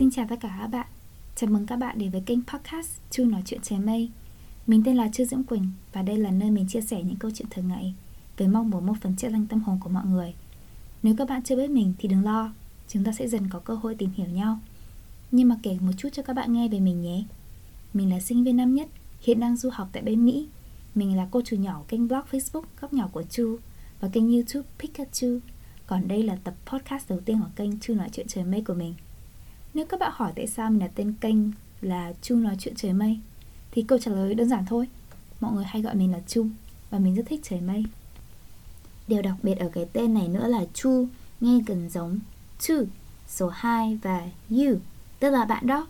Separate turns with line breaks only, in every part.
Xin chào tất cả các bạn. Chào mừng các bạn đến với kênh podcast Chu nói chuyện trái mây. Mình tên là Chu Diễm Quỳnh Và đây là nơi mình chia sẻ những câu chuyện thường ngày Với mong muốn một phần chữa lành tâm hồn của mọi người. Nếu các bạn chưa biết mình thì đừng lo, Chúng ta sẽ dần có cơ hội tìm hiểu nhau. Nhưng mà kể một chút cho các bạn nghe về mình nhé. Mình là sinh viên năm nhất, Hiện đang du học tại bên Mỹ. Mình là cô chủ nhỏ kênh blog Facebook Góc nhỏ của Chu Và kênh youtube Pikachu. Còn đây là tập podcast đầu tiên của kênh Chu nói chuyện trời mây của mình nếu các bạn hỏi tại sao mình đặt tên kênh là Chu nói chuyện trời mây, Thì câu trả lời đơn giản thôi. Mọi người hay gọi mình là Chu Và mình rất thích trời mây. Điều đặc biệt ở cái tên này nữa là Chu, Nghe gần giống chu, Số 2 và You Tức là bạn đó.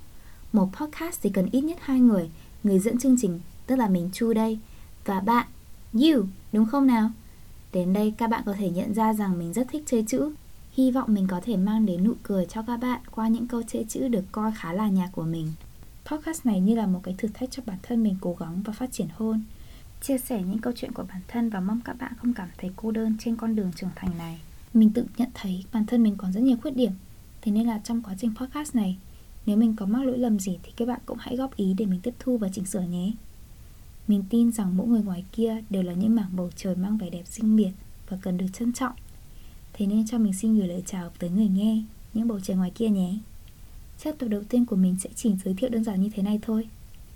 Một podcast thì cần ít nhất hai người Người dẫn chương trình, Tức là mình Chu đây, Và bạn You Đúng không nào? Đến đây các bạn có thể nhận ra rằng mình rất thích chơi chữ. Hy vọng mình có thể mang đến nụ cười cho các bạn qua những câu chữ chữ được coi khá là nhạc của mình. Podcast này như là một cái thử thách cho bản thân mình cố gắng và phát triển hơn. Chia sẻ những câu chuyện của bản thân và mong các bạn không cảm thấy cô đơn trên con đường trưởng thành này. Mình tự nhận thấy bản thân mình còn rất nhiều khuyết điểm. Thế nên là trong quá trình podcast này, nếu mình có mắc lỗi lầm gì thì các bạn cũng hãy góp ý để mình tiếp thu và chỉnh sửa nhé. Mình tin rằng mỗi người ngoài kia đều là những mảng bầu trời mang vẻ đẹp riêng biệt và cần được trân trọng Thế nên cho mình xin gửi lời chào tới người nghe, Những bầu trời ngoài kia nhé. Chắc tập đầu tiên của mình sẽ chỉ giới thiệu đơn giản như thế này thôi.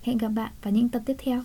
Hẹn gặp bạn vào những tập tiếp theo.